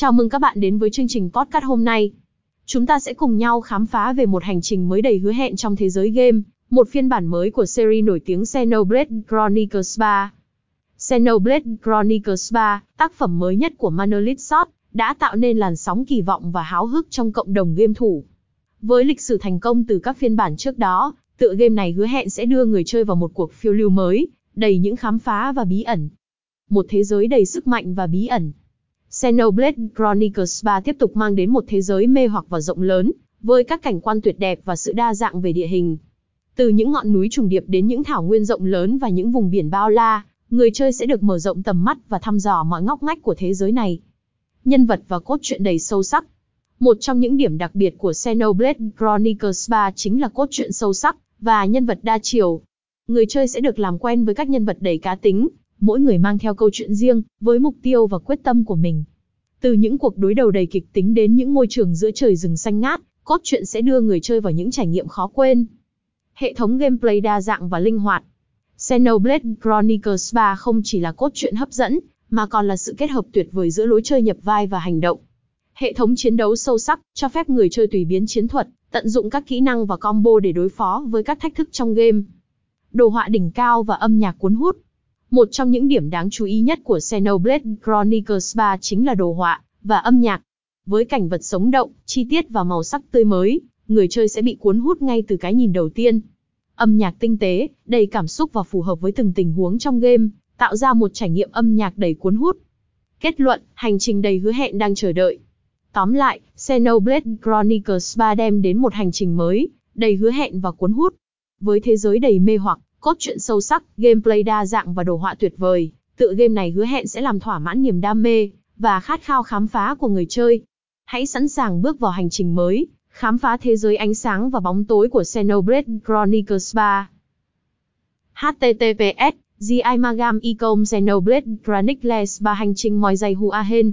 Chào mừng các bạn đến với chương trình podcast hôm nay. Chúng ta sẽ cùng nhau khám phá về một hành trình mới đầy hứa hẹn trong thế giới game, một phiên bản mới của series nổi tiếng Xenoblade Chronicles 3. Xenoblade Chronicles 3, tác phẩm mới nhất của Monolith Soft, đã tạo nên làn sóng kỳ vọng và háo hức trong cộng đồng game thủ. Với lịch sử thành công từ các phiên bản trước đó, tựa game này hứa hẹn sẽ đưa người chơi vào một cuộc phiêu lưu mới, đầy những khám phá và bí ẩn. Một thế giới đầy sức mạnh và bí ẩn. Xenoblade Chronicles 3 tiếp tục mang đến một thế giới mê hoặc và rộng lớn, với các cảnh quan tuyệt đẹp và sự đa dạng về địa hình. Từ những ngọn núi trùng điệp đến những thảo nguyên rộng lớn và những vùng biển bao la, người chơi sẽ được mở rộng tầm mắt và thăm dò mọi ngóc ngách của thế giới này. Nhân vật và cốt truyện đầy sâu sắc. Một trong những điểm đặc biệt của Xenoblade Chronicles 3 chính là cốt truyện sâu sắc và nhân vật đa chiều. Người chơi sẽ được làm quen với các nhân vật đầy cá tính, mỗi người mang theo câu chuyện riêng, với mục tiêu và quyết tâm của mình. Từ những cuộc đối đầu đầy kịch tính đến những môi trường giữa trời rừng xanh ngát, cốt truyện sẽ đưa người chơi vào những trải nghiệm khó quên. Hệ thống gameplay đa dạng và linh hoạt. Xenoblade Chronicles 3 không chỉ là cốt truyện hấp dẫn, mà còn là sự kết hợp tuyệt vời giữa lối chơi nhập vai và hành động. Hệ thống chiến đấu sâu sắc, cho phép người chơi tùy biến chiến thuật, tận dụng các kỹ năng và combo để đối phó với các thách thức trong game. Đồ họa đỉnh cao và âm nhạc cuốn hút. Một trong những điểm đáng chú ý nhất của Xenoblade Chronicles 3 chính là đồ họa và âm nhạc. Với cảnh vật sống động, chi tiết và màu sắc tươi mới, người chơi sẽ bị cuốn hút ngay từ cái nhìn đầu tiên. Âm nhạc tinh tế, đầy cảm xúc và phù hợp với từng tình huống trong game, tạo ra một trải nghiệm âm nhạc đầy cuốn hút. Kết luận, hành trình đầy hứa hẹn đang chờ đợi. Tóm lại, Xenoblade Chronicles 3 đem đến một hành trình mới, đầy hứa hẹn và cuốn hút. Với thế giới đầy mê hoặc, cốt truyện sâu sắc, gameplay đa dạng và đồ họa tuyệt vời, tựa game này hứa hẹn sẽ làm thỏa mãn niềm đam mê và khát khao khám phá của người chơi. Hãy sẵn sàng bước vào hành trình mới, khám phá thế giới ánh sáng và bóng tối của Xenoblade Chronicles 3. https Di Imagam Ecom Xenoblade Chronicles 3 hành trình mòi dày Hua Hen